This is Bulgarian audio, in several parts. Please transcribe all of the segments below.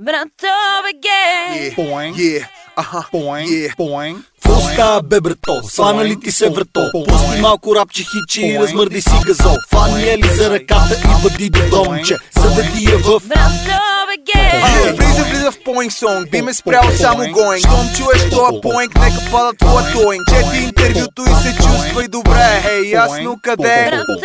Брато БГ! Yeah, boing, yeah, uh-huh, boing, yeah, boing. Какво става бе брато? Свана ли ти се врато? Пусти малко рапче хичи и размърди си газол Фани е ли за ръката и бъди до домче Заведи я в Брато влиза, влиза в поинг сонг, би ме спрял само гоинг Щом чуеш тоя поинг, нека пада твоя тоинг Чети интервюто и се чувствай добре. Ей, ясно къде е. Брато!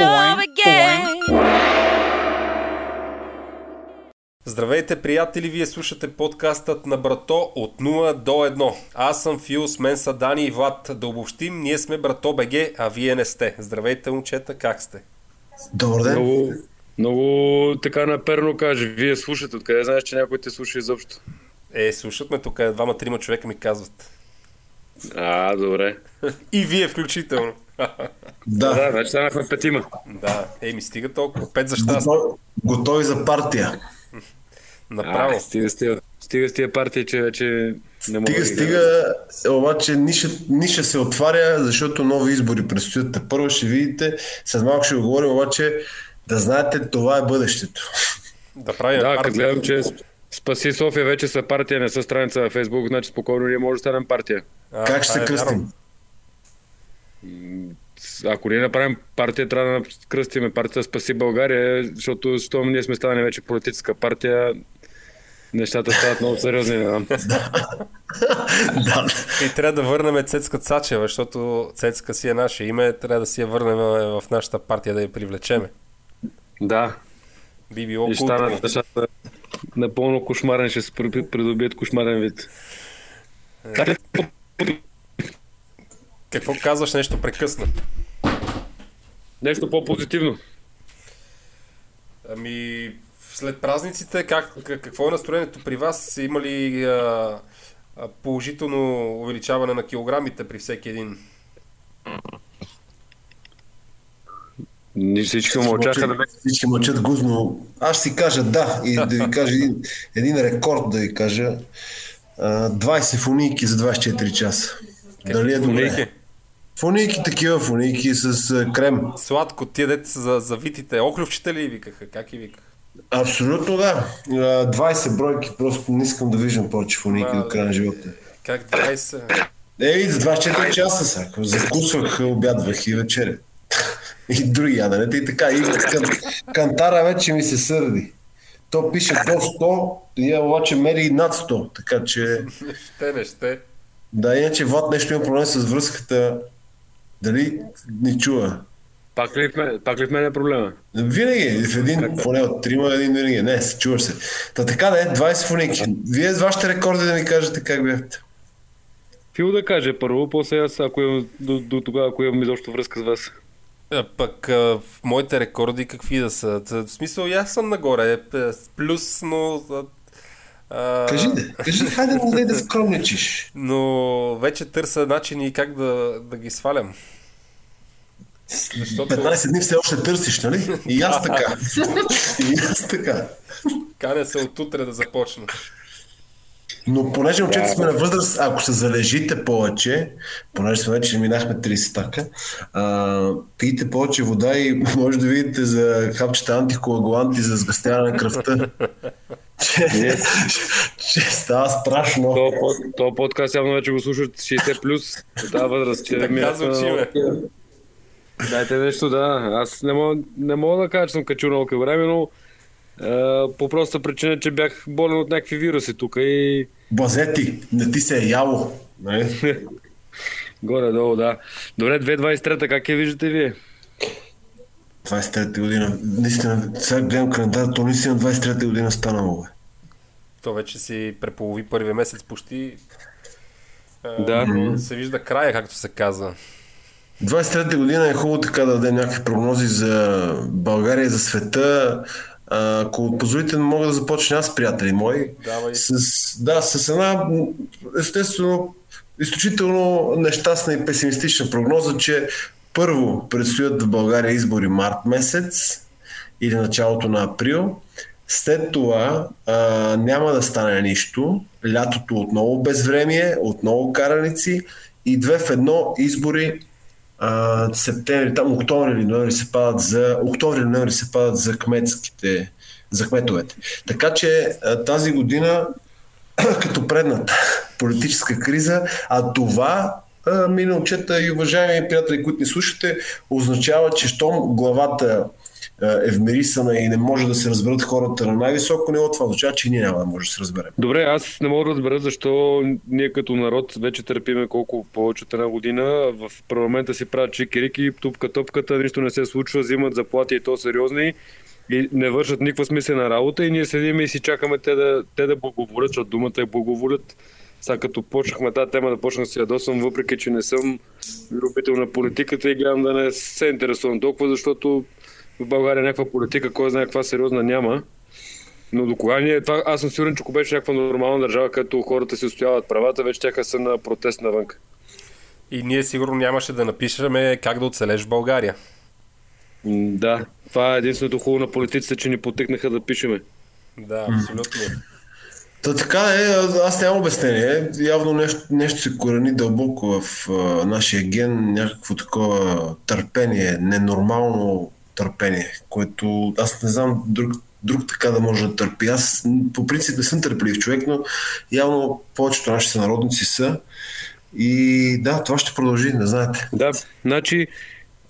Здравейте, приятели! Вие слушате подкастът на Брато от 0 до 1. Аз съм Фил, с мен са Дани и Влад. Да обобщим, ние сме Брато БГ, а вие не сте. Здравейте, момчета, как сте? Добър ден. Много, много така наперно каже. Вие слушате. Откъде знаеш, че някой те слуша изобщо? Е, слушат ме тук, двама-трима човека ми казват. А, добре. И вие включително. Да, Да, значи станахме петима. да, е, ми стига толкова. Пет за щастие. готови, готови за партия. Направо. А, стига с тия, стига с тия партии, че вече не мога Стига, да стига, обаче ниша, ниша се отваря, защото нови избори предстоят. Първо ще видите, след малко ще го говорим, обаче да знаете, това е бъдещето. Да правим Да, партия. гледам, че Спаси София вече са партия, не са страница на Фейсбук, значи спокойно ние може да станем партия. А, как ще се е кръстим? Ако ние направим партия, трябва да кръстиме партията Спаси България, защото щом ние сме станали вече политическа партия, нещата стават много сериозни. Да. И трябва да върнем Цецка Цачева, защото Цецка си е наше име, трябва да си я върнем в нашата партия да я привлечеме. да, Би било И станат нещата напълно кошмарен, ще се при- придобият кошмарен вид. Какво казваш? Нещо прекъсна. Нещо по-позитивно. Ами, след празниците, как, как- какво е настроението при вас? Има ли а, положително увеличаване на килограмите при всеки един? Ние всички мълчаха да бе. Всички мълчат гузно. Аз си кажа да и да ви кажа един, един рекорд да ви кажа. А, 20 фунийки за 24 часа. Дали е добре? Фунийки такива, фунийки с крем. Сладко, тия деца за, за витите. Оклювчета ли викаха? Как и викаха? Абсолютно да. А, 20 бройки, просто не искам да виждам повече фунийки Ма, до края на живота. Как 20? Ей, за 24 часа са. Закусвах, обядвах и вечеря. и други яденета и така. И кан, кантара вече ми се сърди. То пише до 100, я обаче мери и над 100. Така че, Ще не ще. да, иначе Влад нещо има проблем с връзката. Дали не чува? Пак ли, в мен, пак ли в мен е проблема? Винаги, в един, поне от трима, един винаги. Не, се чуваш се. Та така да е, 20 фуники. Вие с вашите рекорди да ми кажете как бяхте. Фил да каже първо, после аз, ако имам, до, до тогава, ако имам изобщо връзка с вас. А, пък а, в моите рекорди какви да са? В смисъл, и аз съм нагоре. е, с Плюс, но... а, Кажи да, кажи, хайде не дай да скромничиш. Но вече търся начини как да, да ги свалям. Защото 15 дни все още търсиш, нали? И аз така. И аз така. каня се от утре да започна. Но понеже момчета сме на възраст, ако се залежите повече, понеже сме вече минахме 30 така, а, пийте повече вода и може да видите за хапчета антикоагуланти за сгъстяване на кръвта. че, че става страшно. То, под- то подкаст явно вече го слушат 60 плюс. Тази възраст, че на- звучи, бе. Дайте нещо, да. Аз не мога, не мога да кажа, че съм качил много килограми, но е, по проста причина, че бях болен от някакви вируси тук и Базети, не ти се е яло. Нали? горе-долу, да. Добре, 2023 как я виждате вие? 23-та година. Наистина, сега гледам календар, то наистина 23-та година станало. Бе. То вече си преполови първия месец почти. А, Да. Се вижда края, както се казва. 23-та година е хубаво така да дадем някакви прогнози за България за света. А, ако позволите, мога да започна аз, приятели мои. Давай. С, да, с една, естествено, изключително нещастна и песимистична прогноза, че първо предстоят в България избори март месец или началото на април. След това а, няма да стане нищо. Лятото отново безвремие, отново караници и две в едно избори а, септември, там октомври или ноември се падат за октомври или ноември се падат за кметските за кметовете. Така че а, тази година, като предната политическа криза, а това миналчета и уважаеми приятели, които ни слушате, означава, че щом главата е вмирисана и не може да се разберат хората на най-високо ниво, това означава, че ние няма да може да се разберем. Добре, аз не мога да разбера защо ние като народ вече търпиме колко повече от една година. В парламента си правят чикирики, тупка топката, нищо не се случва, взимат заплати и то сериозни и не вършат никаква смислена работа и ние седим и си чакаме те да, те да благоволят, защото думата е благоволят. Сега като почнахме тази тема да почнах да се ядосвам, въпреки че не съм любител на политиката и гледам да не се интересувам толкова, защото в България някаква политика, кой знае каква сериозна няма. Но до кога ние, това, аз съм сигурен, че ако беше някаква нормална държава, като хората си устояват правата, вече тяха са на протест навън. И ние сигурно нямаше да напишеме как да оцелеш в България. Да, това е единственото хубаво на политиците, че ни потикнаха да пишеме. Да, абсолютно. Та така е, аз нямам обяснение. Явно нещо, нещо се корени дълбоко в а, нашия ген, някакво такова търпение, ненормално търпение, което аз не знам друг, друг така да може да търпи. Аз по принцип не съм търпелив човек, но явно повечето наши сънародници са. И да, това ще продължи, не знаете. Да, значи,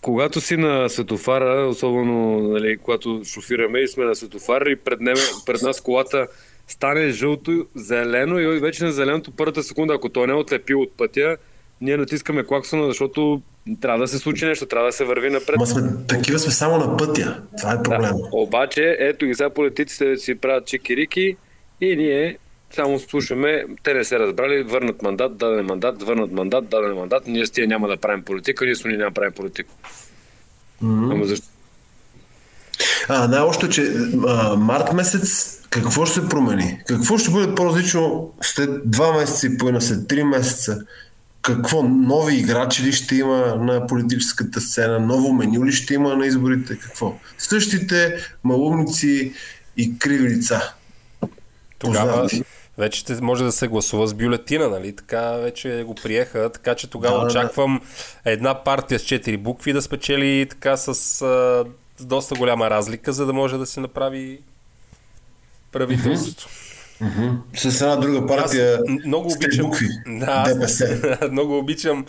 когато си на светофара, особено нали, когато шофираме и сме на светофар и пред, неме, пред нас колата стане жълто, зелено и вече на зеленото първата секунда, ако той не е отлепил от пътя, ние натискаме клаксона, защото трябва да се случи нещо, трябва да се върви напред. Ма сме, такива сме само на пътя. Това е проблема. Да. Обаче, ето ги сега политиците си правят чикирики и ние само слушаме, те не се разбрали, върнат мандат, даден мандат, върнат мандат, даден мандат, ние с тия няма да правим политика, ние с ние няма да правим политика. Mm-hmm. Ама защо? А, най-общо, че а, март месец какво ще се промени? Какво ще бъде по-различно след 2 месеца и половина, след 3 месеца? Какво нови играчи ли ще има на политическата сцена? Ново меню ли ще има на изборите? Какво? Същите малумници и криви лица. Тогава Познати. вече ще може да се гласува с бюлетина, нали? Така вече го приеха, така че тогава Да, да. очаквам една партия с 4 букви да спечели така с, а, с доста голяма разлика, за да може да се направи правителството. С една друга партия Аз много обичам, букви. да, ДПС. много обичам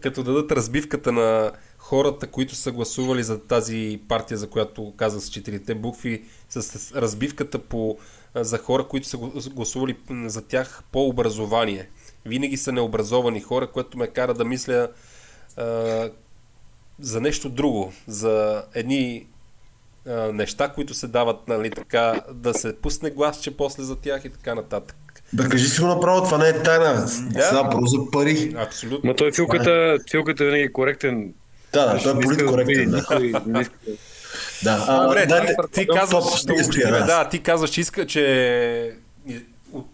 като дадат разбивката на хората, които са гласували за тази партия, за която казах с четирите букви, с разбивката по, за хора, които са гла- гласували за тях по образование. Винаги са необразовани хора, което ме кара да мисля а, за нещо друго, за едни а, неща, които се дават, нали, така, да се пусне гласче после за тях и така нататък. Бе, кажи си го направо, това не е тайна. Да. Сега просто за пари. Абсолютно. Ма той филката, филката винаги е коректен. Да, да, той е Не да политкоректен. Да. не да- Да. А, Добре, дайте, ти, ти казваш, стоп, да стоп, да. да, ти казваш, че иска, че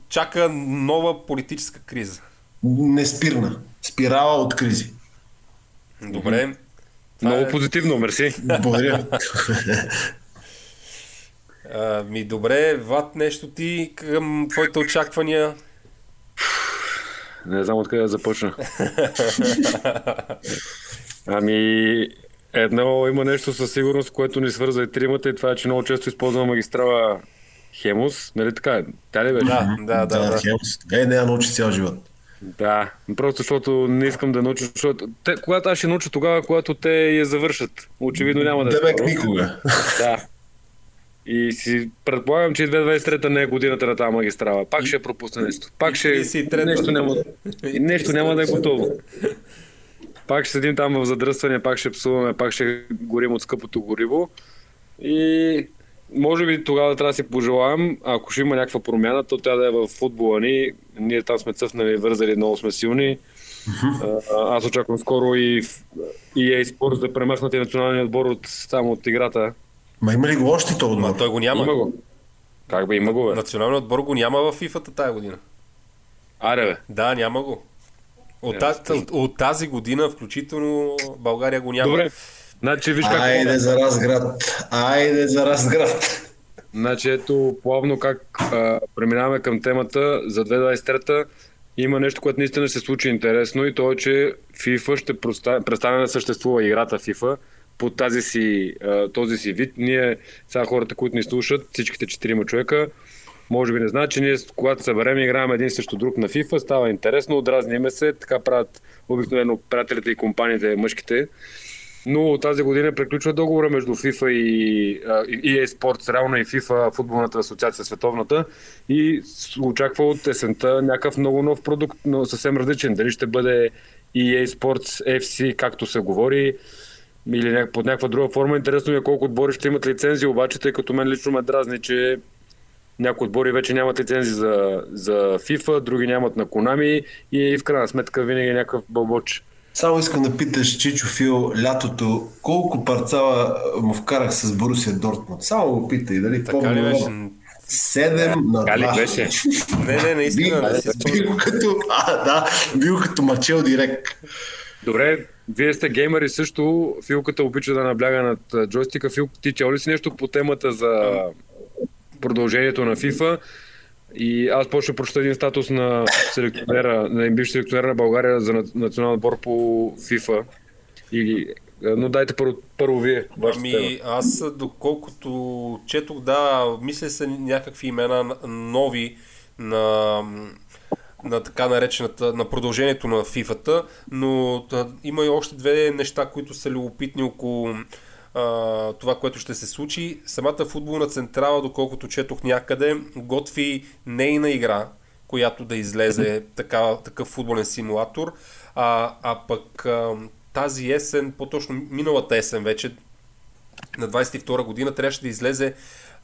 чака нова политическа криза. Неспирна. Спирала от кризи. Добре. Това Много е- позитивно, мерси. Благодаря. А, ми добре, Ват, нещо ти към твоите очаквания. Не знам откъде да започна. ами, едно има нещо със сигурност, което ни свърза и тримата и това е, че много често използваме магистрала Хемус. Нали така? е? Тя ли беше? Да, да, да. да. Хелс. Е, не я научи цял живот. Да, просто защото не искам да науча, защото те, когато аз ще науча тогава, когато те я завършат. Очевидно няма да е Демек скоро. никога. Да. И си предполагам, че 2023 не е годината на тази магистрала. Пак ще пропусне нещо. Пак ще... 33-та. Нещо няма, и нещо няма да е готово. Пак ще седим там в задръстване, пак ще псуваме, пак ще горим от скъпото гориво. И може би тогава трябва да си пожелаем, ако ще има някаква промяна, то трябва да е в футбола ни. Ние там сме цъфнали, вързали, много сме силни. А, Аз очаквам скоро и EA Sports да премахнат и националния отбор от, само от играта. Ма има ли го още то отбор? той го няма. Има го. Как бе, има го, бе? Националният отбор го няма в FIFA-та тая година. Аре, бе. Да, няма го. От, та, от, от тази година, включително, България го няма. Добре. Значи, виж как... Айде за Разград. Айде за Разград. Значи ето плавно как а, преминаваме към темата за 2023 има нещо, което наистина ще се случи интересно и то е, че FIFA ще престане да съществува играта FIFA, по тази си, а, този си вид. Ние, сега хората, които ни слушат, всичките четирима човека, може би не знаят, че ние, когато съберем играем един срещу друг на FIFA, става интересно, отразниме се, така правят обикновено приятелите и компаниите, мъжките. Но тази година приключва договора между FIFA и, и EA Sports, реално и FIFA, футболната асоциация световната и очаква от есента някакъв много нов продукт, но съвсем различен. Дали ще бъде EA Sports FC, както се говори, или под някаква друга форма. Интересно ми е колко отбори ще имат лицензии, обаче, тъй като мен лично ме дразни, че някои отбори вече нямат лицензии за, за FIFA, други нямат на Konami и в крайна сметка винаги е някакъв бълбоч. Само искам да питаш Чичо Фил лятото колко парцала му вкарах с Борусия Дортмунд. Само го питай дали Така ли беше? 7 на Така ли 2. беше? Не, не, наистина не си Бил, бил като, а, да, бил като мачел директ. Добре, вие сте геймери също. Филката обича да набляга над джойстика. Фил, ти чел ли си нещо по темата за продължението на FIFA? И аз почна да прочета един статус на селекционера, на бивш селекционер на България за на- национален отбор по FIFA. И, но дайте първо, първо вие. тема. Ами аз доколкото четох, да, мисля са някакви имена нови на, на така наречената, на продължението на FIFA-та, но има и още две неща, които са любопитни около това, което ще се случи. Самата футболна централа, доколкото четох някъде, готви нейна игра, която да излезе така, такъв футболен симулатор, а, а пък а, тази есен, по-точно миналата есен вече, на 22 година трябваше да излезе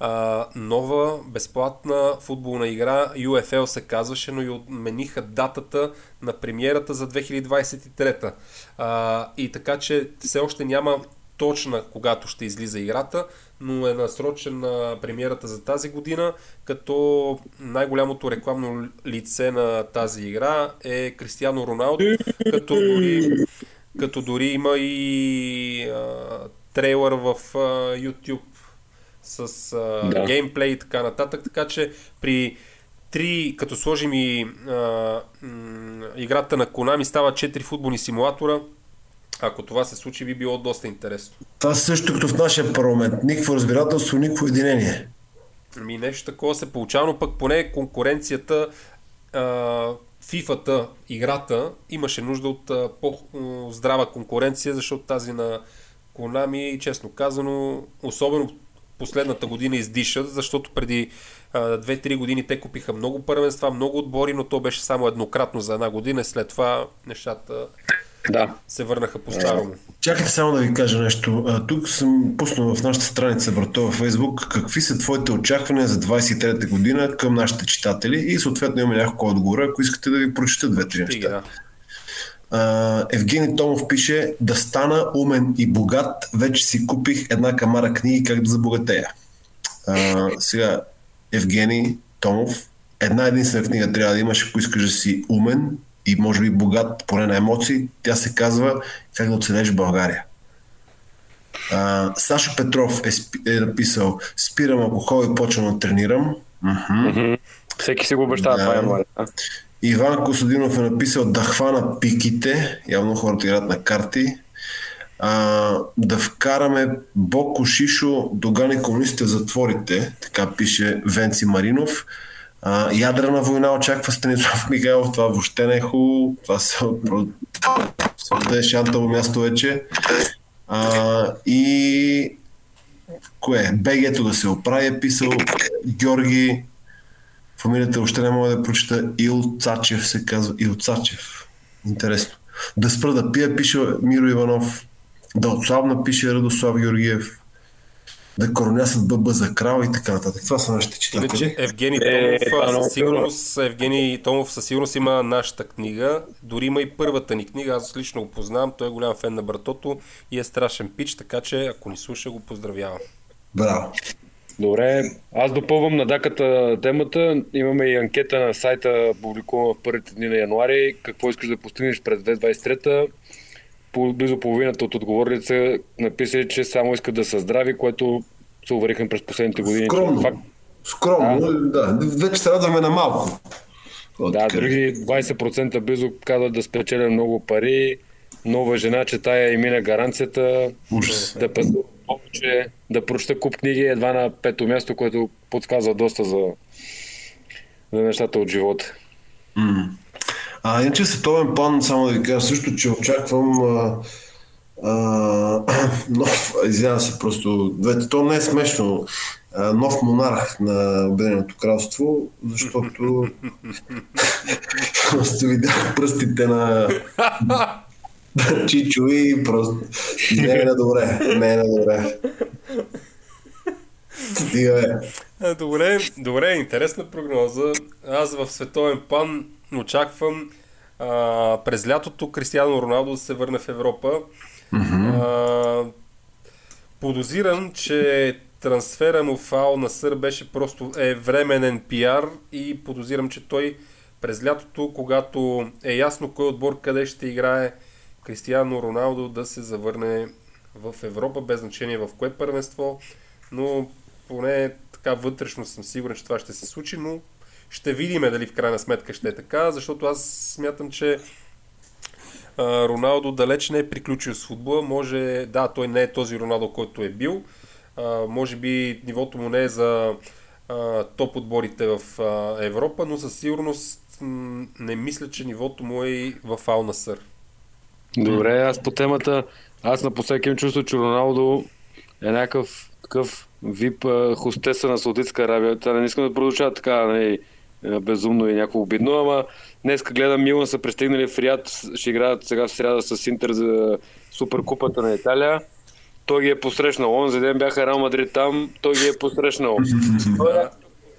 а, нова безплатна футболна игра. UFL се казваше, но и отмениха датата на премиерата за 2023. А, и така, че все още няма точна когато ще излиза играта, но е насрочена премиерата за тази година, като най-голямото рекламно лице на тази игра е Кристиано Роналдо, като дори, като дори има и а, трейлър в а, YouTube с а, Да. геймплей и така нататък, така че при три, като сложим и а, м, играта на Konami става 4 футболни симулатора, ако това се случи би било доста интересно. Това също като в нашия парламент. Никакво разбирателство, никакво единение. Ами нещо такова се получава, но пък поне конкуренцията, а, FIFA-та, играта, имаше нужда от по-здрава конкуренция, защото тази на Konami, честно казано, особено последната година издиша, защото преди а, 2-3 години те купиха много първенства, много отбори, но то беше само еднократно за една година след това нещата Да. се върнаха по-старому. Чакайте само да ви кажа нещо. А, тук съм пуснал в нашата страница, брато, във Facebook, какви са твоите очаквания за 23-та година към нашите читатели и съответно имаме няколко отговора, ако искате да ви прочета две-три неща. да. А, Евгений Томов пише да стана умен и богат, вече си купих една камара книги как да забогатея. А, сега, Евгений Томов, една единствена книга трябва да имаш, ако искаш да си умен и може би богат, поне на емоции. Тя се казва Как да оцелеш България. А, Сашо Петров е, е написал Спирам алкохол и почвам да тренирам. Всеки си го обещава, Да. това е младе. Иван Косодинов е написал да хвана пиките, явно хората играят на карти, а, да вкараме Боко Шишо, Догани комунистите в затворите, така пише Венци Маринов. А, ядрена война очаква Станислав Михайлов, това въобще не е хубаво, това се е шантово място вече. А, и кое? БГ-то да се оправи е писал Георги Фамилията още не мога да прочета. Ил Цачев се казва. Ил Цачев. Интересно. Да спра да пия, пише Миро Иванов. Да отслабна, пише Радослав Георгиев. Да коронясат бъба за крал и така нататък. Това са нашите читатели. Иначе Евгений Е, Томов, много със сигурност, Евгений Томов със сигурност има нашата книга, дори има и първата ни книга, аз лично го познавам, той е голям фен на братото и е страшен пич, така че ако ни слуша го поздравявам. Браво. Добре, аз допълвам на даката темата. Имаме и анкета на сайта, публикувана в първите дни на януари. Какво искаш да постигнеш през 2023? Близо половината от отговорите са написали, че само искат да са здрави, което се увериха през последните години. Скромно. факт. Скромно, да. Вече се радваме на малко. Да, други 20% близо казват да спечелят много пари. нова жена, че тая и мина гаранцията, Ужас. да пътува повече, да прочета куп книги едва на пето място, което подсказва доста за, за нещата от живота. А иначе световен план, само да ви кажа също, че очаквам а, а, нов, извинявам се просто, двете, то не е смешно, а, нов монарх на Обединеното кралство, защото просто видях пръстите на Чичо и просто не е на добре, не е на добре. Стига, бе. А, Добре, добре, интересна прогноза. Аз в световен план очаквам а, през лятото Кристиано Роналдо да се върне в Европа. А, подозирам, че трансфера му в Ал Насър беше просто е временен пиар и подозирам, че той през лятото, когато е ясно кой отбор къде ще играе, Кристиано Роналдо да се завърне в Европа, без значение в кое първенство, но поне така вътрешно съм сигурен, че това ще се случи, но ще видиме дали в крайна сметка ще е така, защото аз смятам, че а, Роналдо далеч не е приключил с футбола. Може, да, той не е този Роналдо, който е бил. А, може би нивото му не е за топ отборите в а, Европа, но със сигурност не мисля, че нивото му е и в Ал Насър. Добре, аз по темата, аз напоследък имам чувство, че Роналдо е някакъв такъв вип хостеса на Саудитска Арабия. Тя не искам да продължава така, нали, безумно и някакво обидно, ама днес гледам Милан са пристигнали в Риад, ще играят сега в сряда с Интер за Суперкупата на Италия. Той ги е посрещнал. Онзи ден бяха Реал Мадрид там, той ги е посрещнал. Той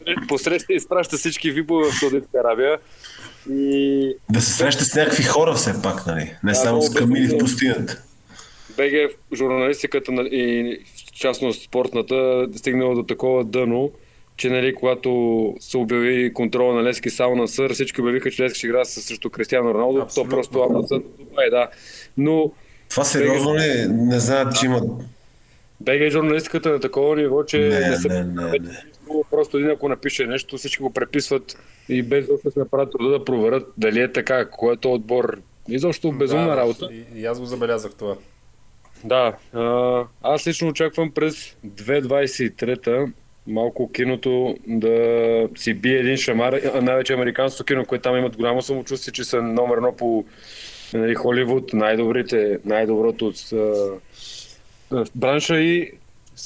е посреща и изпраща всички випове в Саудитска Арабия. И Да се среща с някакви хора все пак, нали? Не Да, само с камили в пустинята. БГ журналистиката на- и в частност спортната е стигнала до такова дъно, че нали, когато се обяви контрола на Лески само на Сър, всички обявиха, че Лески ще играе срещу Кристиано Роналдо. Абсолютно. То просто Ама Сър е, да. Но Това сериозно ли? Не знаят, че имат... БГ журналистиката е на такова ниво, че Не, не, се не, не, не. Просто един ако напише нещо, всички го преписват и без да се направят труда да проверят дали е така, което отбор. Изобщо безумна да, работа. И, и аз го забелязах това. Да, а, аз лично очаквам през 2023-та малко киното да си бие един шамар, а най-вече американското кино, което там имат голямо самочувствие, че са номер едно по нали, Холивуд, най-добрите, най-доброто от а, бранша и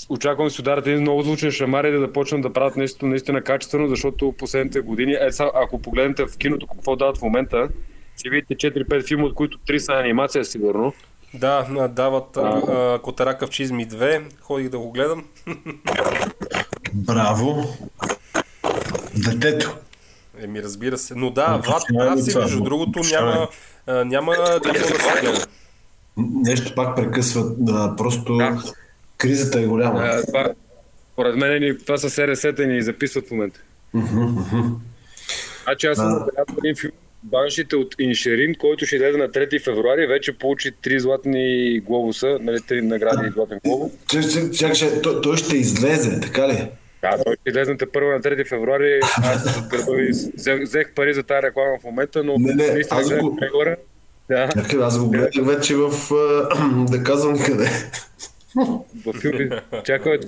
очаквам си ударят един много звучен шамар и да почнат да правят нещо наистина качествено, защото последните години, е, са, ако погледнете в киното какво дават в момента, ще видите 4-5 филма, от които 3 са анимация сигурно. Да, дават а, а, Котарака в Чизми 2. Ходих да го гледам. Браво! Детето. Еми, разбира се. Но да, Влад, прав си, между другото, няма. няма, какво да се гледа. Нещо пак прекъсва. Да, просто Да. кризата е голяма. А, това, поред мен ни, това са СРС-та и ни записват в момента. Значи аз съм един филм Баншите от Иншерин, който ще излезе на 3 февруари, вече получи три златни глобуса, нали, три награди и златен глобус. Той, той ще излезе, така ли? Да, той ще излезе първо на 3 февруари. Аз взех, взех пари за тази реклама в момента, но Не, не, наистина аз го-. Да, Чакай, аз го гледах вече в... да казвам никъде. в филми. Чакай,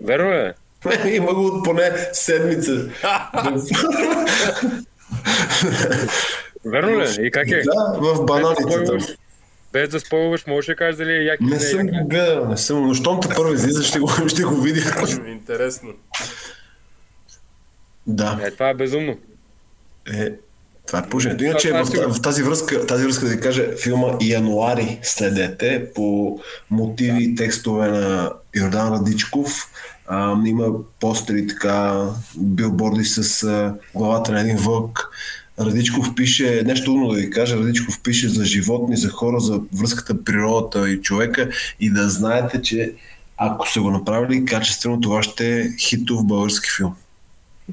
верно е? Има го от поне седмица. Верно ли? е? И как е? да, в бананите там. Без да спойваш, можеш да кажеш дали е як Не не съм го гледал, не съм, но щом те първо излиза, ще го, ще го видя. Интересно. Да, Е, това е безумно. е, това е положението. Иначе Това- в, това в, тази връзка, тази връзка да ви кажа, филма Януари следете по мотиви и текстове на Йордан Радичков. А, има постери така, билборди с а, главата на един вълк. Радичков пише, нещо умно да ви кажа, Радичков пише за животни, за хора, за връзката природата и човека и да знаете, че ако са го направили качествено, това ще е хитов български филм.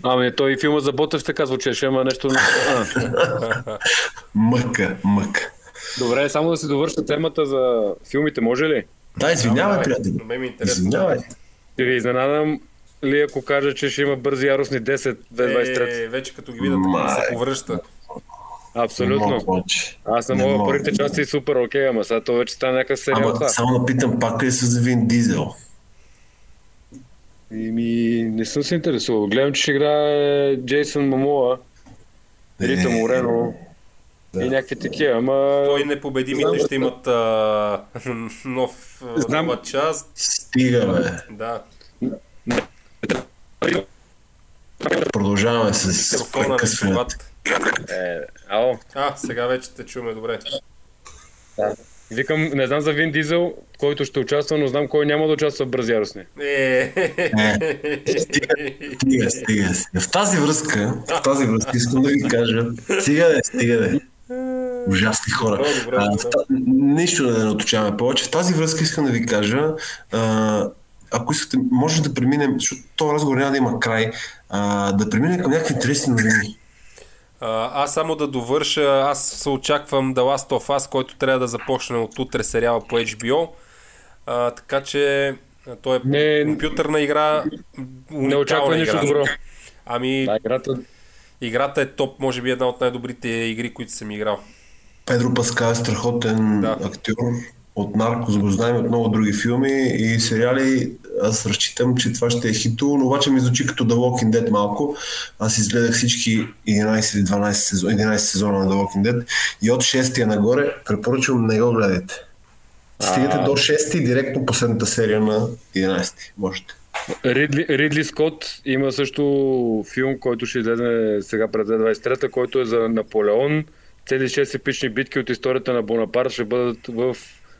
Ами той и филма за Ботев така звучеше, ама нещо... Мъка, мъка. добре, само да си довърша темата за филмите, може ли? Да, извинявай, Давай, приятел. На мен ми е. Извинявай. Ще ви изненадам ли ако кажа, че ще има бързи яростни 10 2023? Е, вече като ги видят, Май. се повръща. Не Абсолютно. Аз не Не мога мога. първите части супер окей, ама сега то вече стана някакъв сериал Ама това. само напитам, пак е с Вин Дизел? И ми не съм се интересувал. Гледам, че ще играе Джейсън Мамоа, Рита Е, Морено да. и някакви такива, ама... Той непобедимите Знам, ще имат а, нов, Знам. нова част. Стига, бе. Да. Продължаваме с прекъсването. Е, ало. А, сега вече те чуме добре. Викам, не знам за Вин Дизел, който ще участва, но знам кой няма да участва в Бързяростни. Е, Стига, стига, стига. В тази връзка, в тази връзка искам да ви кажа, стига де, стига де. Ужасни хора. Добре, добре, А, та... Нищо да не наточаваме повече. В тази връзка искам да ви кажа, а, ако искате, може да преминем, защото този разговор няма да има край, а, да преминем към някакви интересни новини. А, аз само да довърша, аз се очаквам The Last of Us, който трябва да започне от утре сериала по HBO. А, така че той е Не- компютърна игра, Не уникална очаква нищо игра. добро. Ами, Да, играта... играта е топ, може би една от най-добрите игри, които съм играл. Педро Паскал е страхотен Да. актьор. От Наркос го знаем от много други филми и сериали. Аз разчитам, че това ще е хито, но обаче ми звучи като The Walking Dead малко. Аз изгледах всички 11 или 12 сезон, 11 сезона на The Walking Dead и от 6-я нагоре препоръчвам не го гледайте. Стигате до 6 и директно последната серия на 11. Можете. Ридли, Ридли Скот има също филм, който ще излезе сега през 2023, който е за Наполеон. Цели 6 епични битки от историята на Бонапарт ще бъдат в,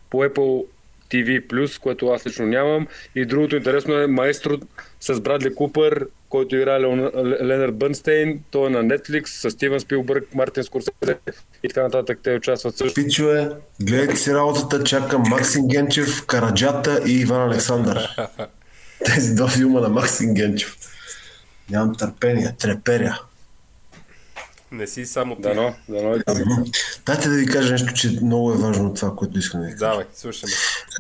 по Apple TV+, което аз лично нямам. И другото интересно е Маестро с Брадли Купър, който играе Леон... Ленард Бънстейн. Той е на Netflix с Стивен Спилбърг, Мартин Скорсезе и така нататък. Те участват също. Пичове, гледайте си работата, чакам Максим Генчев, Караджата и Иван Александър. Тези два филма на Максим Генчев. Нямам търпение, треперя. Не си само ти. Дано, дано. Дайте да ви кажа нещо, че много е важно това, което искам да ви кажа. Давай, слушаме.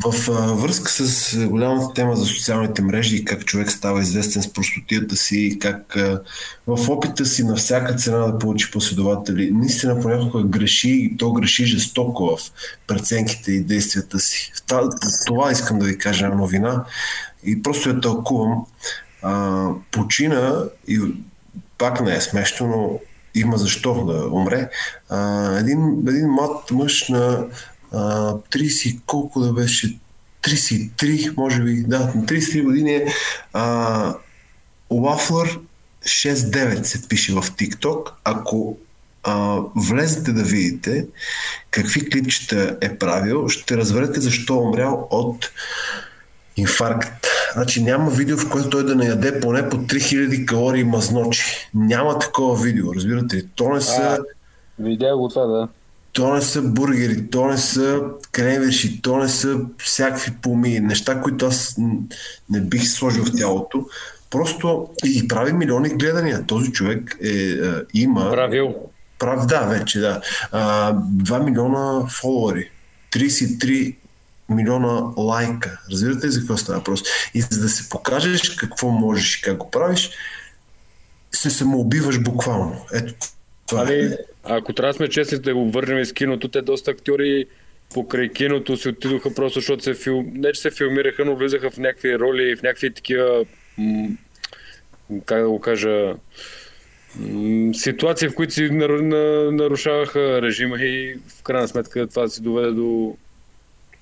В а, връзка с голямата тема за социалните мрежи и как човек става известен с простотията си и как а, в опита си на всяка цена да получи последователи, наистина понякога греши и то греши жестоко в преценките и действията си. Та- Това искам да ви кажа новина и просто я тълкувам. А, почина и пак не е смешно, но има защо да умре. А, един, един млад мъж на а, 30 колко да беше 33, може би, да, на 33 години е а, Waffler 69 се пише в TikTok. Ако а, влезете да видите какви клипчета е правил, ще разберете защо е умрял от инфаркт. Значи няма видео, в което той да не яде поне по 3000 калории мазночи. Няма такова видео, разбирате ли? То не са... Видях го това, да. То не са бургери, то не са кремвирши, то не са всякакви поми, неща, които аз не бих сложил в тялото. Просто и прави милиони гледания. Този човек е, е, има... Правил. Прав, да, вече, да. А, 2 милиона фолуари, 33 милиона лайка. Разбирате ли за какво става въпрос? И за да се покажеш какво можеш и как го правиш, се самоубиваш буквално. Ето, това е. Ами, ако трябва да сме честни да го върнем из киното, те доста актьори покрай киното си отидоха просто защото се фил... не че се филмираха, но влизаха в някакви роли, в някакви такива м... как да го кажа м... ситуации, в които си нар... на... нарушаваха режима и в крайна сметка това си доведе до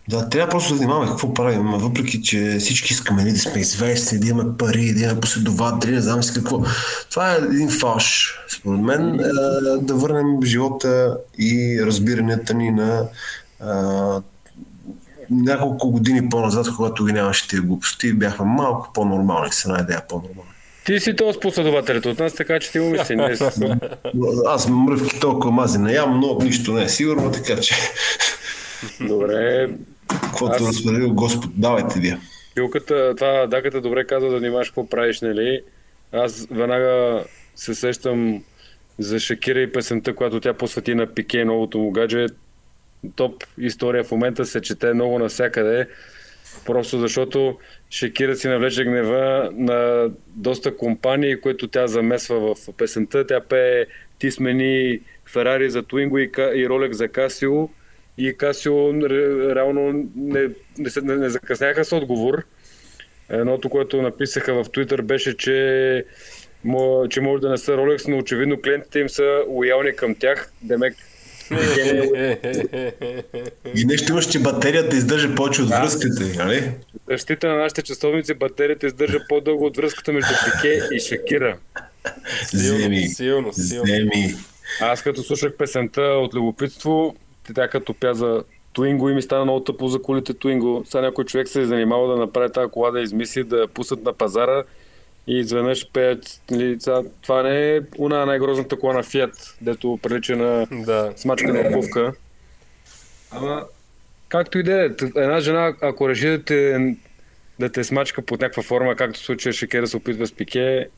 Да, трябва просто да внимаваме какво правим, въпреки, че всички искаме нали, да сме известни, да имаме пари, да имаме последователи, не знам си какво. Това е един фалш, според мен, е, да върнем живота и разбиранията ни на а, няколко години по-назад, когато ги нямаше тия глупости, бяхме малко по-нормални, с една идея по-нормални. Ти си този с последователите от нас, така че ти умисли. Не, с- Аз мръвки толкова мази не ям, но нищо не е сигурно, така че Добре, каквото Аз- разпределил Господ, давайте вие. Пилката, това даката добре каза да внимаваш какво правиш, нали? Аз веднага се сещам за Шакира и песента, която тя посвети на Пике, новото му гадже. Топ история в момента се чете много навсякъде. Просто защото Шакира си навлече гнева на доста компании, които тя замесва в песента. Тя пее ти смени Ферари за Twingo и, и Rolex за Casio и ре- реално не, не, се- не, не закъсняха с отговор. Едното, което написаха в Twitter беше, че, че може да не са Rolex, но очевидно клиентите им са лоялни към тях. Демек, И нещо имаш, че батерията издържа повече от връзката, нали? защита на нашите часовници, батерията издържа по-дълго от връзката между Пике и Шакира. Вземи, силно, силно. вземи. Аз като слушах песента от любопитство, тя като пя за Туинго и ми стана много тъпо за колите Туинго. Сега някой човек се е занимавал да направи тази кола, да измисли, да я пуснат на пазара и изведнъж пеят. Нали, сега, това не е una най-грозната кола на Фиат, дето прилича на Да. смачка на обувка. Ама, както и да е, една жена, ако реши да те, да те смачка под някаква форма, както в случая Шекера се опитва с Пике,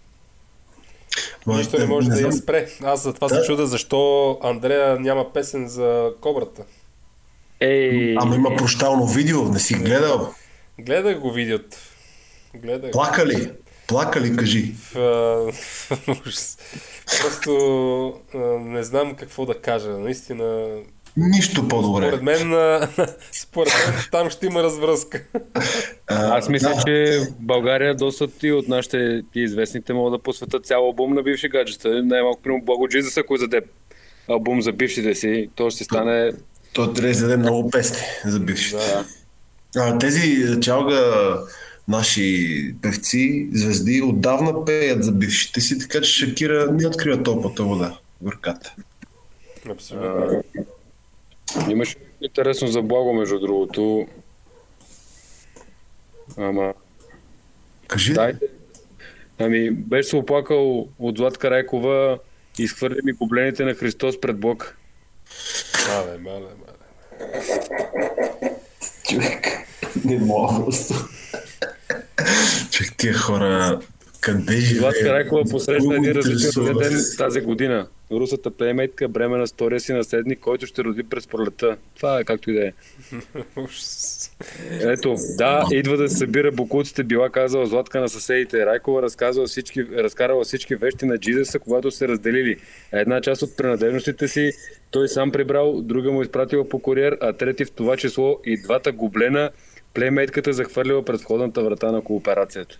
Нищо не може да я спре. Аз затова се Да. чуда защо Андрея няма песен за кобрата. ей... Ама има прощално видео, не си гледал. Гледах го видеото. Гледах го. Плака ли? Плака ли, кажи. Просто не знам какво да кажа. Наистина, Нищо по-добре. според мен, според мен там ще има развръзка. А, Аз мисля, да. че в България доста и от нашите и известните могат да посветят цял албум на бивши гаджета. Най-малко примерно Благо Джизъс, ако заде албум за бившите си, то ще стане... Той трябва да издаде много песни за бившите. А, тези чалга наши певци, звезди, отдавна пеят за бившите си, така че Шакира не открива топлата вода. Горката. Абсолютно. Имаше интересно за Благо, между другото. Ама... Кажи. Дайте. Ами, беше се оплакал от Златка Райкова и изхвърли ми гоблените на Христос пред Бог. Мале, мале, мале. Човек, не мога просто. Човек, тия хора, къде Златка живеят? Райкова посрещна един различен ден тази година. Русата плеймейтка бреме на втория си наследник, който ще роди през пролета. Това е както и да е. Ето, да, идва да се събира букуците, била казала Златка на съседите. Райкова разказала всички, разкарала всички вещи на Джизеса, когато се разделили. Една част от принадлежностите си той сам прибрал, друга му изпратила по куриер, а трети в това число и двата гоблена плеймейтката захвърлила пред входната врата на кооперацията.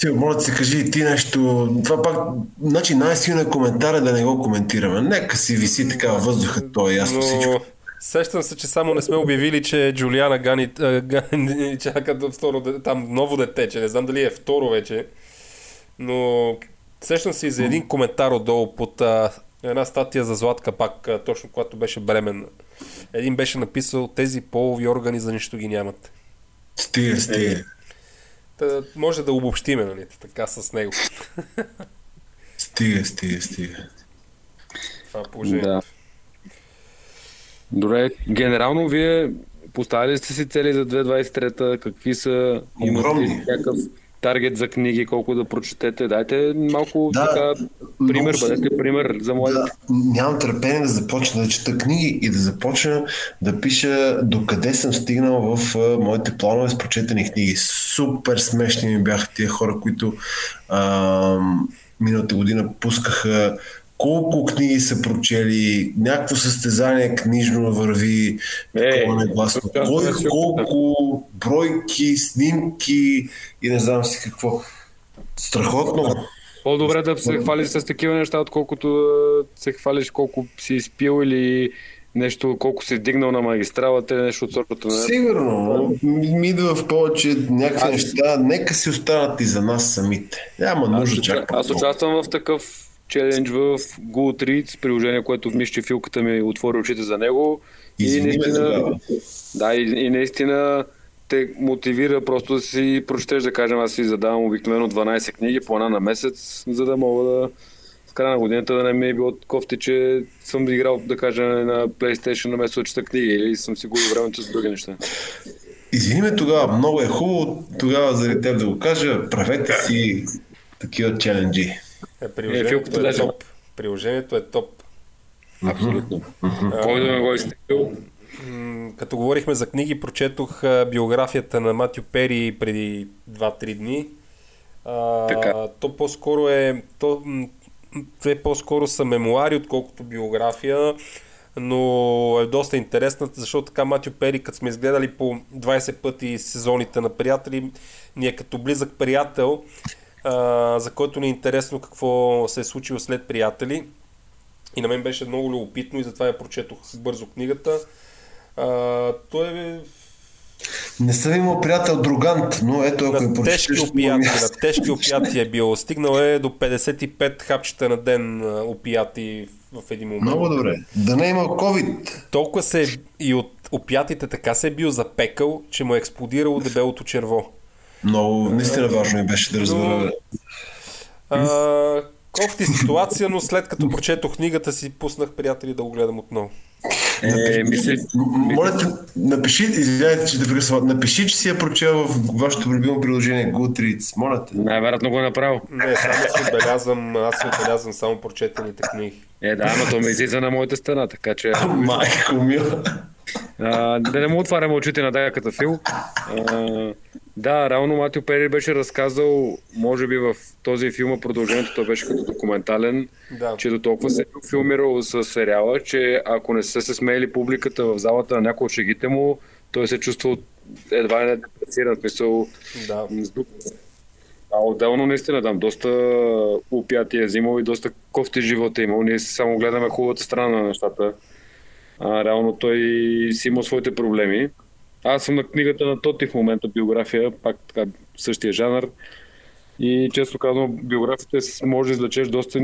Фил, моля да се кажи и ти нещо. Това пак, значи най-силният коментар е да не го коментираме. Нека си виси така във въздуха, то е ясно всичко. Но сещам се, че само не сме обявили, че Джулиана Гани, Гани чака второ, там ново дете, че не знам дали е второ вече. Но сещам се и за един коментар отдолу под а, една статия за Златка пак, а, точно когато беше бременна. Един беше написал, тези полови органи за нищо ги нямат. Стига, стига. Та, може да обобщиме, нали, така с него. Стига, стига, стига. Това е положението. Да. Добре, генерално вие поставили сте си цели за 2023-та, какви са, имате ли някакъв таргет за книги, колко да прочетете, дайте малко Да, така пример, много бъдете пример за младите. Да, нямам търпение да започна да чета книги и да започна да пиша докъде съм стигнал в а, моите планове с прочетени книги. Супер смешни ми бяха тия хора, които а, миналата година пускаха колко книги са прочели, някакво състезание книжно върви, Е, такова негласно. тук Кой аз колко бройки, снимки и не знам си какво. Страхотно. По-добре да се хвалиш с такива неща, отколкото да се хвалиш колко си изпил или нещо, колко си дигнал на магистралата или нещо от сорта на... Сигурно, но ми идва в повече някакви неща. Нека си останат и за нас самите. Няма нужда Аз, чак. аз участвам в такъв челендж в Goodreads, приложение, което вмище филката ми отвори очите за него. Извини ме тогава. да, и, и наистина те мотивира просто да си прочетеш, да кажем, аз си задавам обикновено 12 книги по една на месец, за да мога да в края на годината да не ми е било кофти, че съм играл, да кажем, на PlayStation на да чета книги или съм си губил времето с други неща. Извини ме тогава, много е хубаво тогава заради теб да го кажа. Правете си такива челенджи. Е, приложението филката е топ. Приложението е топ. Абсолютно. Кой да го е изтекал? М, Като говорихме за книги, прочетох биографията на Матю Пери преди 2-3 дни. А, Така. То по-скоро е... То, те по-скоро са мемуари, отколкото биография, но е доста интересна, защото така Матю Пери, като сме изгледали по 20 пъти сезоните на приятели, ни е като близък приятел, а, за който ни е интересно какво се е случило след приятели. И на мен беше много любопитно и затова я прочетох бързо книгата. А, той е Не съм имал приятел другант, но ето ако на прочетеш... тежки опияти, на тежки опияти е бил. Стигнал е до 55 хапчета на ден опияти в един момент. Много добре. Да не е имал COVID. Толкова се е и от опятите така се е бил запекал, че му е експлодирало дебелото черво. Много, наистина важно ми беше да разбера. А, кофти ситуация, но след като прочетох книгата си, пуснах приятели да го гледам отново. Е, мисля, М- Моля те, напиши, извинявайте, че те прекъсвам, напиши, че си я прочел в вашето любимо приложение Goodreads. Моля те. най-вероятно го е направил. Не, само си отбелязвам, аз си отбелязвам само прочетените книги. Е, да, ама то ми излиза на моята стена, така че... Майко мила. А, да не му отваряме очите на дайката Фил. А, да, реално Матио Пери беше разказал, може би в този филм продължението той беше като документален, Да. че до толкова се е филмирал с сериала, че ако не са се смеяли публиката в залата на някои от шегите му, той се е чувствал едва не депресиран, смисъл Да. А отделно наистина там доста опятия е взимал и доста кофти живота е имал. Ние само гледаме хубавата страна на нещата. А, реално той си има своите проблеми. Аз съм на книгата на Тоти в момента, биография, пак така същия жанр. И често казвам, биографията може да извлечеш доста,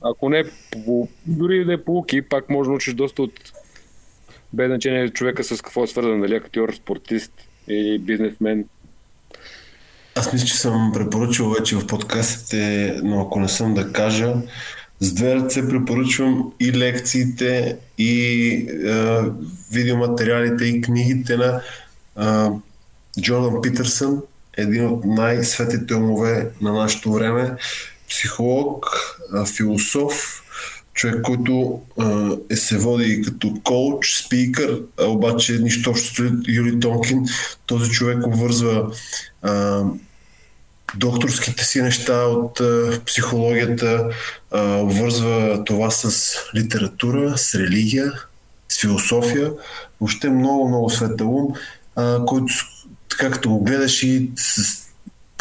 ако не по, дори да е полуки, пак може да научиш доста от без значение човека с какво е свързан, дали актьор, спортист или бизнесмен. Аз мисля, че съм препоръчал вече в подкастите, но ако не съм да кажа, с две ръце препоръчвам и лекциите, и е, видеоматериалите, и книгите на е, Джордан Питърсън, един от най-светите умове на нашето време, психолог, е, философ, човек, който е, се води като коуч, спикър, обаче нищо общо с Юли Тонкин. Този човек обвързва а, докторските си неща от а, психологията, а, обвързва това с литература, с религия, с философия. Въобще много, много светъл ум, а, който с- така като го гледаш и с,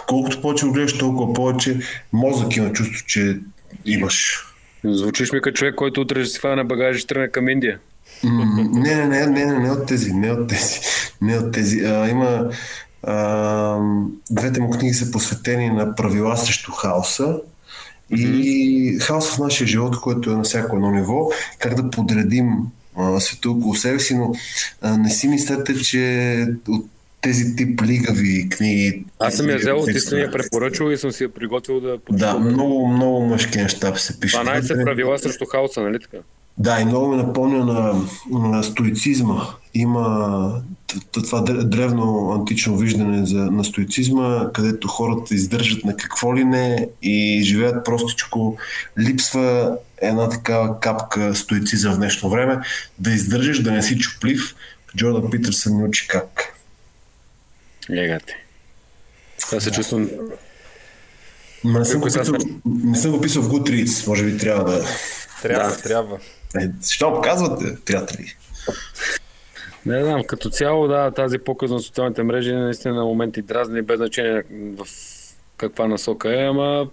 колкото повече го гледаш, толкова повече мозък има чувство, че имаш. Звучиш ми като човек, който утре ще си фане багажи и тръгне към Индия. Не, не, не, не, не, не от тези, не от тези, не от тези. А, има двете му книги са посветени на правила срещу хаоса и хаос в нашия живот, който е на всяко едно ниво, как да подредим света около себе си, но а, не си мислете, че от тези тип лигави книги... Аз съм я взел, ти текстове- съм я препоръчал и съм си я приготвил да Да, почувам. много, много мъжки неща се пишат. 12 правила срещу хаоса, нали така? Да, и много ме напомня на, на стоицизма. Има това дре- древно антично виждане за, на стоицизма, където хората издържат на какво ли не и живеят простичко. Липсва една такава капка стоицизъм в днешно време. Да издържаш, да не си чуплив. Джордан Питърсън ни учи как. Легате. Аз се чувствам... Ма не, съм го писал, не съм го писал в Goodreads. Може би трябва да... Трябва, Да. трябва. Е, защо показвате, приятели? Не знам, като цяло, да, тази показ на социалните мрежи наистина на моменти дразни, без значение в каква насока е, ама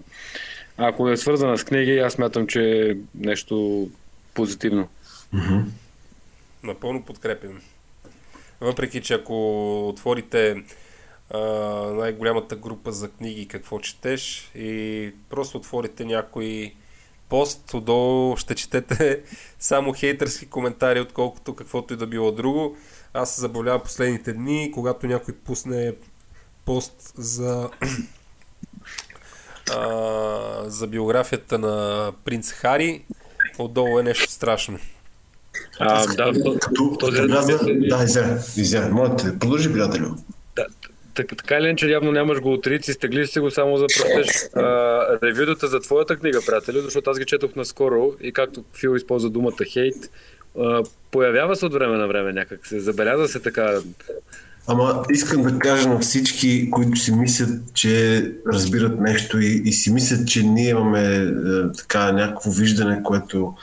ако е свързана с книги, аз смятам, че е нещо позитивно. Напълно подкрепям. Въпреки, че ако отворите а, най-голямата група за книги какво четеш и просто отворите някой пост, отдолу ще четете само хейтърски коментари, отколкото каквото и да било друго. Аз се забавлявам последните дни, когато някой пусне пост за а, за биографията на принц Хари, отдолу е нещо страшно. А, да, Като, този като вляза... ред- Да, извиня, извиня. Моля те, продължи, приятелю. Така, така или иначе явно нямаш го отрици, стегли си го само за а, ревюдата за твоята книга, приятели, защото аз ги четох наскоро и както Фил използва думата хейт, появява се от време на време някак се, забеляза се така. Ама искам да кажа на всички, които си мислят, че разбират нещо и, и си мислят, че ние имаме е, така някакво виждане, което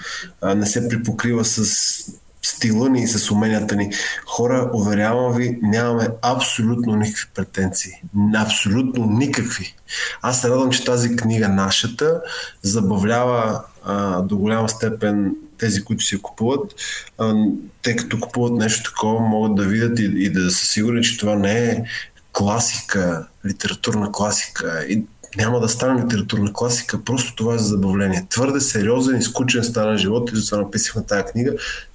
е, не се припокрива с стила ни и с уменията ни. Хора, уверявам ви, нямаме абсолютно никакви претенции. Абсолютно никакви. Аз се радвам, че тази книга нашата забавлява а, до голяма степен тези, които си я купуват, а, тъй като купуват нещо такова, могат да видят и, и да са сигурни, че това не е класика, литературна класика. И няма да стане литературна класика, просто това е за забавление. Твърде сериозен и скучен стана живот и затова написахме тази книга.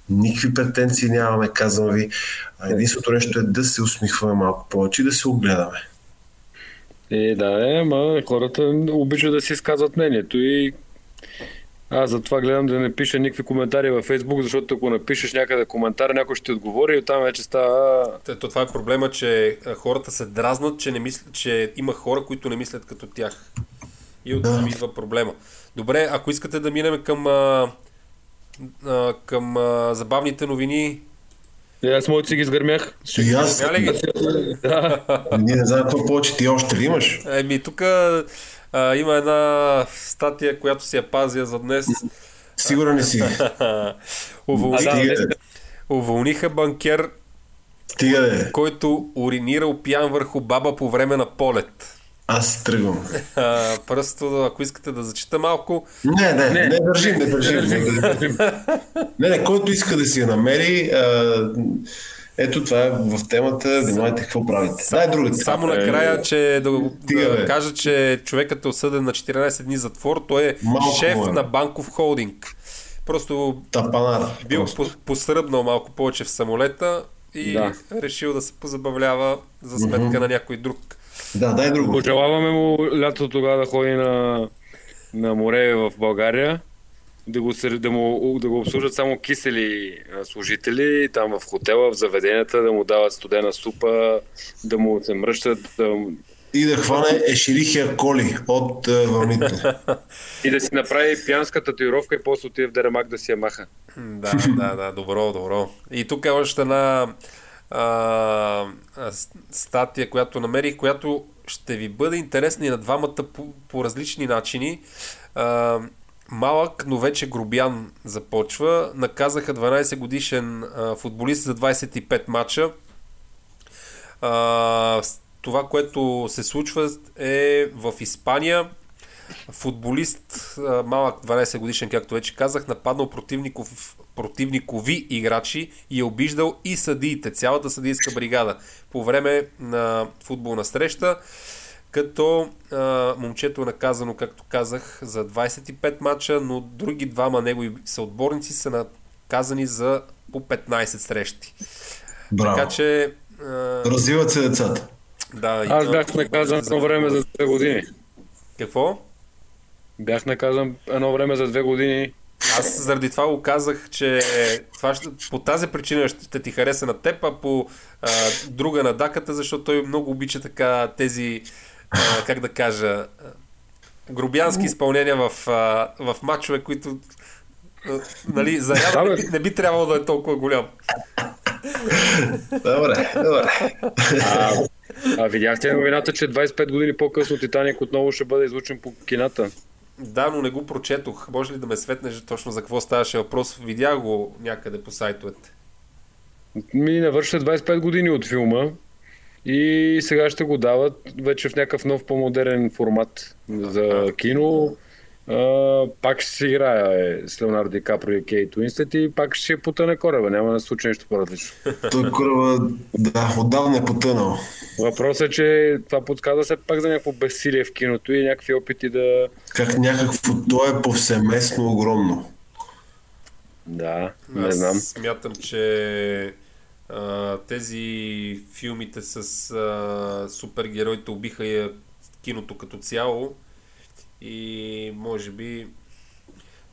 Никакви претенции нямаме, казвам ви. Единственото нещо е да се усмихваме малко повече и да се огледаме. Е, да, е, ма хората обичат да си изказват мнението и аз затова гледам да не пиша никакви коментари във Фейсбук, защото ако напишеш някъде коментар, някой ще ти отговори и оттам вече става... То, това е проблема, че хората се дразнат, че, не мислят, че има хора, които не мислят като тях. И оттам идва проблема. Добре, ако искате да минем към, а, а, към а, забавните новини, И аз моите си ги сгърмях. И аз, ги? Да. ние не знам какво повече ти още ли имаш. Еми, тук има една статия, която си я пазя за днес. Сигурен ли си? Уволниха, А, банкер, стига който уринирал пиян върху баба по време на полет. Аз тръгвам. А, просто, ако искате да зачита малко, Не, не, не, не държим, не държим. Не, не, не, който иска да си я намери, а, ето това е в темата, внимавайте какво правите. Дай другата. само накрая, че да, го- Стига, да кажа, че човекът е осъден на 14 дни затвор. Той е Малко шеф е. на банков холдинг. Просто Тапанар. бил просто. посръбнал малко повече в самолета и Да. решил да се позабавлява за сметка на някой друг. Да, дай друго. Пожелаваме му лятото тогава да ходи на, на море в България, да го, се- да, му, да го обслужат само кисели служители, там в хотела, в заведенията, да му дават студена супа, да му се мръщат да, И да хване Ешерихия Коли от а, вълните. и да си направи пиянска татуировка и после отиде в Деремак да си я маха. Да, да, да, добро, добро. И тук е още една а, статия, която намерих, която ще ви бъде интересна и на двамата по, по различни начини. А, малък, но вече грубян започва. Наказаха 12 годишен футболист за 25 мача. Това, което се случва е в Испания. Футболист, малък 12 годишен, както вече казах, нападнал противников, противникови играчи и е обиждал и съдиите, цялата съдийска бригада по време на футболна среща, като а, момчето е наказано, както казах, за 25 мача, но други двама негови съотборници са наказани за по 15 срещи. Браво. Така че а, Развиват се децата. Аз да, има- бях наказан едно време за две години. Какво? Бях наказан едно време за две години. Аз заради това го казах, че това ще, по тази причина ще, ще ти хареса на теб, а по а, друга на Даката, защото той много обича така тези, а, как да кажа, грубянски изпълнения в, а, в матчове, които а, нали, заряда Да, не, би- не би трябвало да е толкова голям. Добре, добре. А, а видяхте новината, че 25 години по-късно Титаник отново ще бъде излучен по кината. Да, но не го прочетох. Може ли да ме светнеш точно за какво ставаше въпрос? Видях го някъде по сайтовете. Ми навършва 25 години от филма и сега ще го дават вече в някакъв нов по-модерен формат за кино. А, пак ще си играе с Леонардо Ди Каприо и Кейт Уинстед и пак ще потъне кораба. Няма да се случи нещо по-различно. Той кораба, да, отдавна е потънал. Въпросът е, че това подсказва се пак за някакво безсилие в киното и някакви опити да... Как някакво, то е повсеместно огромно. Да, не Аз знам. смятам, че а, тези филмите с а, супергероите убиха я киното като цяло и може би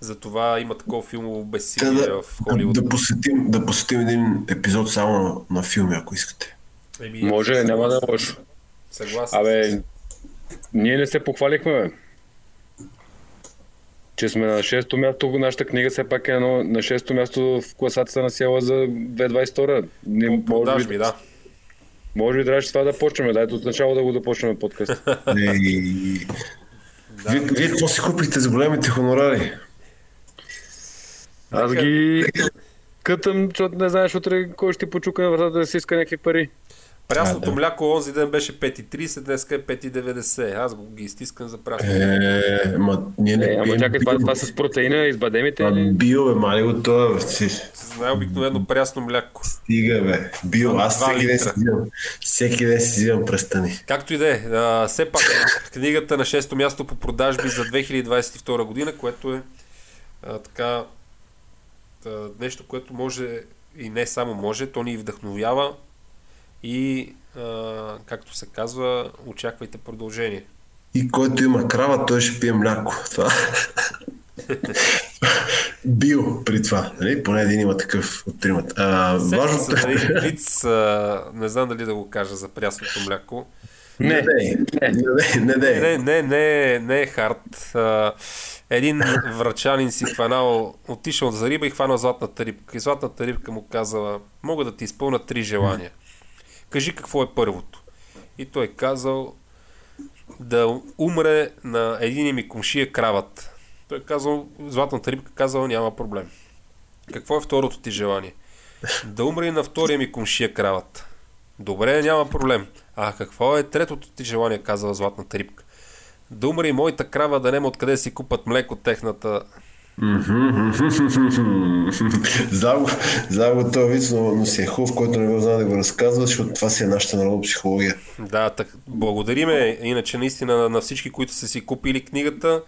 за това има такова филмово безсилие да, в Холивуд. да, посетим, да посетим един епизод само на, на филми, ако искате. Еми, Може, няма да е лошо. Съгласен. Абе, ние не се похвалихме, бе. Че сме на 6-то място, нашата книга все пак е едно, на 6-то място в класацията на села за 2022. Не, по може продажби, би, да. Може би трябваше това да почнем. Дайте от начало да го започнем подкаст. Вие, вие какво си купихте за големите хонорари? Аз ги кътам, защото не знаеш утре кой ще ти почука на вратата да си иска някакви пари. Прясното А, да. мляко онзи ден беше 5,30, днес е 5,90. Аз го ги изтискам за прясно. Е, ма, ние не Е, ама чакай, това, с протеина и с бадемите А, био, бе, мали го това, бе. Си, С най-обикновено прясно мляко. Стига, бе. Био, аз всеки ден си взимам. Всеки ден си взимам пръстани. Както и да е, все пак книгата на 6-то място по продажби за 2022 година, което е а, така а, нещо, което може и не само може, то ни вдъхновява и а, както се казва, очаквайте продължение. И който има крава, той ще пие мляко. Това. Био при това. Нали? Поне един има такъв от тримата. А, важното се един виц, а, не знам дали да го кажа за прясното мляко. Не. Не, дей. Не, дей. Не, не, не, не е хард. А, един врачанин си хванал, отишъл за риба и хванал златната рибка. И златната рибка му казала, мога да ти изпълня три желания. Кажи какво е първото. И той казал да умре на един ми комшия крават. Той казал, златната рибка казала, няма проблем. Какво е второто ти желание? Да умре и на втория ми комшия крават. Добре, няма проблем. А какво е третото ти желание, казала златната рибка? Да умре и моята крава, да нема откъде си купат млеко техната. Знам го, знам го този вид, но, но си е хубав, който не го знае да го разказва, защото това си е нашата народна психология. Да, так, благодариме иначе наистина на, на всички, които са си купили книгата.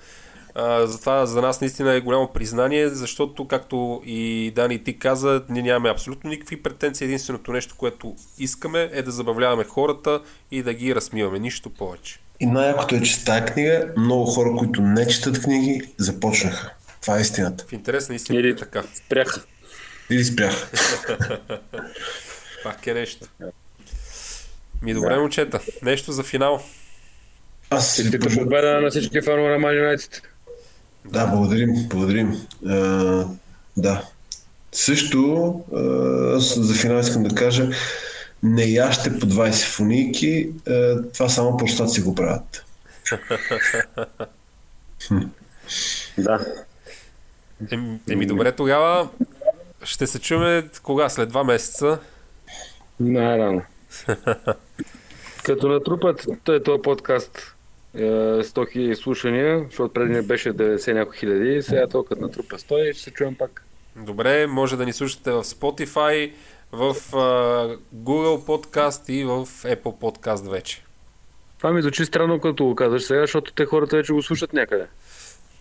А, затова за нас наистина е голямо признание, защото, както и Дани ти каза, ние нямаме абсолютно никакви претенции. Единственото нещо, което искаме е да забавляваме хората и да ги разсмиваме. Нищо повече. И най-якото е, че с тази книга много хора, които не четат книги, започнаха. Това е истината. В интерес на истината Или е така. спряха. Или спряха. Пак е нещо. Ми добре, момчета. Нещо за финал. Аз си пожел- победа на всички фанове на Man United. Да, благодарим, благодарим. А, да. Също аз за финал искам да кажа, не яще по 20 фунийки, а, това само простаци го правят. Да. Еми, еми добре, тогава ще се чуме кога? След два месеца. Най-рано. Като натрупат този този подкаст е, 100 000 слушания, защото преди не беше 90 няколко хиляди, сега то като натрупа 100 ще се чуем пак. Добре, може да ни слушате в Spotify, в а, Google Podcast и в Apple Podcast вече. Това ми звучи странно, като го казваш сега, защото те хората вече го слушат някъде.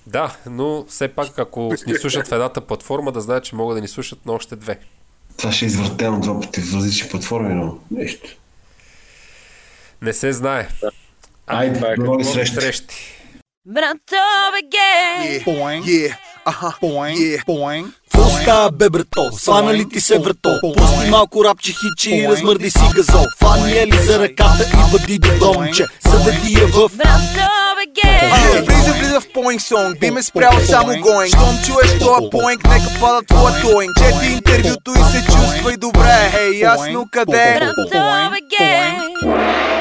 Да, но все пак, ако ни слушат в едната платформа, да знаят, че могат да ни слушат на още две. Това ще е извъртено два пъти в различни платформи, но нещо. Не се знае. Айде, това е нови какво срещи. Срещи. Братове гей! Yeah, boing, yeah, aha, boing, yeah, boing. Какво става бе брато? Свана ли ти се врато? Пусти малко рапче хичи и размърди си газол. Фани я ли за ръката и бъди добромче Съведи я в влиза, влиза в поинг сонг, би ме спрял само гоинг Щом чуеш тоя поинг, нека пада твоя тоинг Чети интервюто и се чувствай добре, хей, ясно къде? Край